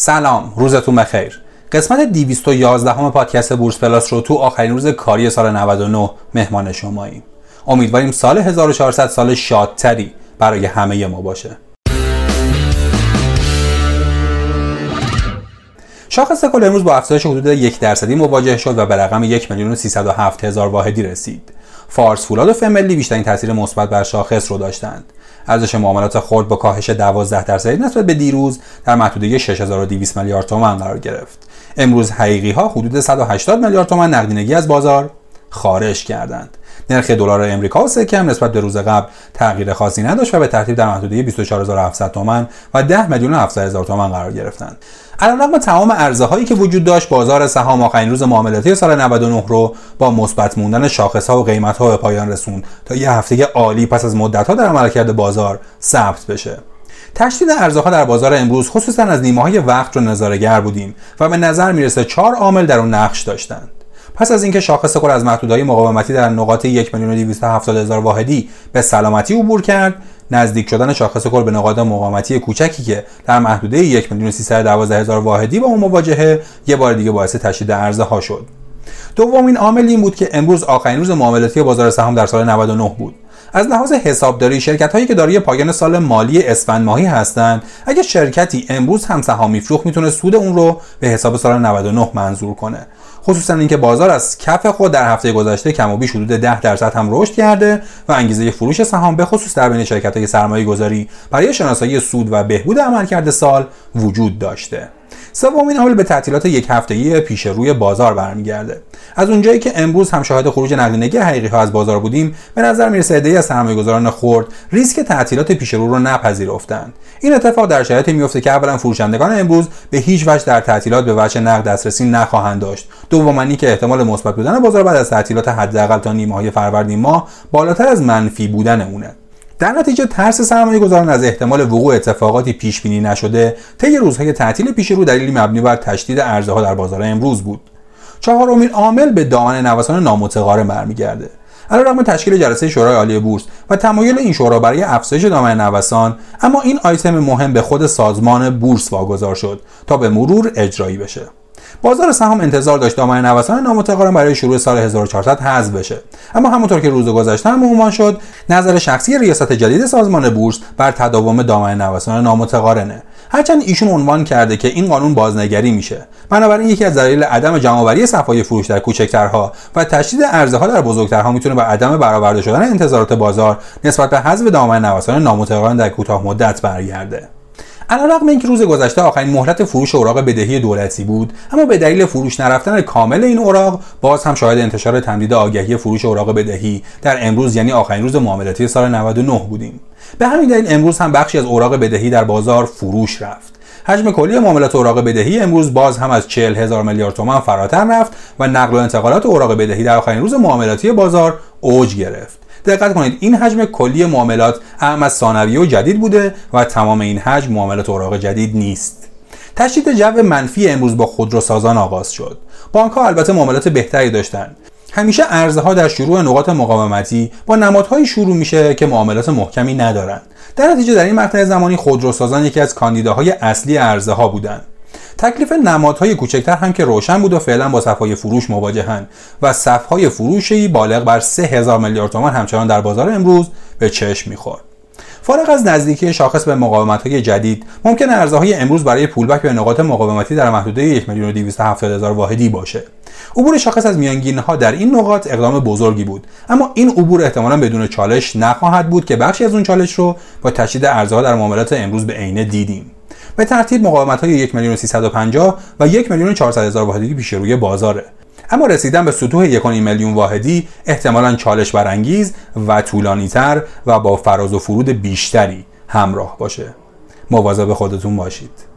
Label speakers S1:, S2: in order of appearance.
S1: سلام روزتون بخیر. قسمت 211 همه پادکست بورس پلاس رو تو آخرین روز کاری سال 99 مهمان شماییم. امیدواریم سال 1400 سال شادتری برای همه ما باشه. شاخص کل امروز با افزایش حدود یک درصدی مواجه شد و به رقم یک میلیون و هزار واحدی رسید. فارس فولاد و فملی بیشترین تاثیر مثبت بر شاخص رو داشتند. ارزش معاملات خرد با کاهش 12 درصدی نسبت به دیروز در محدوده 6200 میلیارد تومان قرار گرفت. امروز حقیقی ها حدود 180 میلیارد تومان نقدینگی از بازار خارج کردند. نرخ دلار امریکا و سکه هم نسبت به روز قبل تغییر خاصی نداشت و به ترتیب در محدوده 24700 تومان و 10 میلیون 700 تومان قرار گرفتند. علیرغم تمام عرضه که وجود داشت بازار سهام آخرین روز معاملاتی سال 99 رو با مثبت موندن شاخص ها و قیمت ها به پایان رسوند تا یه هفته عالی پس از مدت ها در عملکرد بازار ثبت بشه تشدید ارزها در بازار امروز خصوصا از نیمه های وقت رو نظارگر بودیم و به نظر می‌رسه چهار عامل در اون نقش داشتند پس از اینکه شاخص کل از محدودهای مقاومتی در نقاط 1 میلیون هزار واحدی به سلامتی عبور کرد نزدیک شدن شاخص کل به نقاط مقاومتی کوچکی که در محدوده 1 میلیون هزار واحدی با اون مواجهه یه بار دیگه باعث تشدید عرضه ها شد. دومین عامل این بود که امروز آخرین روز معاملاتی بازار سهام در سال 99 بود. از لحاظ حسابداری شرکت هایی که دارای پایان سال مالی اسفند ماهی هستند. اگه شرکتی امروز هم سهام میفروخت می‌تونه سود اون رو به حساب سال 99 منظور کنه. خصوصا اینکه بازار از کف خود در هفته گذشته کم و بیش حدود 10 درصد هم رشد کرده و انگیزه فروش سهام به خصوص در بین شرکت های سرمایه گذاری برای شناسایی سود و بهبود عملکرد سال وجود داشته. سومین عامل به تعطیلات یک هفتگی پیش روی بازار برمیگرده. از اونجایی که امروز هم شاهد خروج نقدینگی حقیقی ها از بازار بودیم به نظر می‌رسه عده‌ای از سرمایه‌گذاران خرد ریسک تعطیلات پیش رو رو نپذیرفتند. این اتفاق در شرایطی میفته که اولا فروشندگان امروز به هیچ وجه در تعطیلات به وجه نقد دسترسی نخواهند داشت. دوما که احتمال مثبت بودن بازار بعد از تعطیلات حداقل تا نیمه های فروردین ماه بالاتر از منفی بودن اونه در نتیجه ترس سرمایه گذاران از احتمال وقوع اتفاقاتی پیش بینی نشده طی روزهای تعطیل پیش رو دلیلی مبنی بر تشدید عرضه ها در بازار امروز بود. چهارمین عامل به دامن نوسان نامتقارن برمیگرده. علیرغم تشکیل جلسه شورای عالی بورس و تمایل این شورا برای افزایش دامن نوسان اما این آیتم مهم به خود سازمان بورس واگذار شد تا به مرور اجرایی بشه. بازار سهام انتظار داشت دامنه نوسان نامتقارن برای شروع سال 1400 حذف بشه. اما همونطور که روز گذشته هم عنوان شد نظر شخصی ریاست جدید سازمان بورس بر تداوم دامنه نوسان نامتقارنه. هرچند ایشون عنوان کرده که این قانون بازنگری میشه. بنابراین یکی از دلایل عدم جمعآوری صفای فروش در کوچکترها و تشدید عرضه ها در بزرگترها می‌تونه به عدم برآورده شدن انتظارات بازار نسبت به حذف دامنه نوسان نامتقارن در کوتاه مدت برگرده. علیرغم اینکه روز گذشته آخرین مهلت فروش اوراق بدهی دولتی بود اما به دلیل فروش نرفتن کامل این اوراق باز هم شاهد انتشار تمدید آگهی فروش اوراق بدهی در امروز یعنی آخرین روز معاملاتی سال 99 بودیم. به همین دلیل امروز هم بخشی از اوراق بدهی در بازار فروش رفت. حجم کلی معاملات اوراق بدهی امروز باز هم از 40 هزار میلیارد تومان فراتر رفت و نقل و انتقالات اوراق بدهی در آخرین روز معاملاتی بازار اوج گرفت. دقت کنید. این حجم کلی معاملات اهم از ثانویه و جدید بوده و تمام این حجم معاملات اوراق جدید نیست. تشدید جو منفی امروز با خودروسازان آغاز شد. بانک ها البته معاملات بهتری داشتند همیشه ارزها ها در شروع نقاط مقاومتی با نمادهایی شروع میشه که معاملات محکمی ندارند در نتیجه در این مقطع زمانی خودروسازان یکی از کاندیداهای اصلی ارزها ها بودند تکلیف نمادهای کوچکتر هم که روشن بود و فعلا با صفهای فروش مواجهند و صفهای فروشی بالغ بر 3000 میلیارد تومان همچنان در بازار امروز به چشم می‌خورد. فارغ از نزدیکی شاخص به مقاومت های جدید ممکن ارزه های امروز برای پولبک به نقاط مقاومتی در محدوده 1 میلیون هزار واحدی باشه. عبور شاخص از میانگین ها در این نقاط اقدام بزرگی بود اما این عبور احتمالا بدون چالش نخواهد بود که بخشی از اون چالش رو با تشدید ارزها ها در معاملات امروز به عینه دیدیم. به ترتیب مقاومت های 1 میلیون و 1 میلیون هزار واحدی پیش روی بازاره. اما رسیدن به سطوح 1.5 میلیون واحدی احتمالا چالش برانگیز و طولانیتر و با فراز و فرود بیشتری همراه باشه. مواظب خودتون باشید.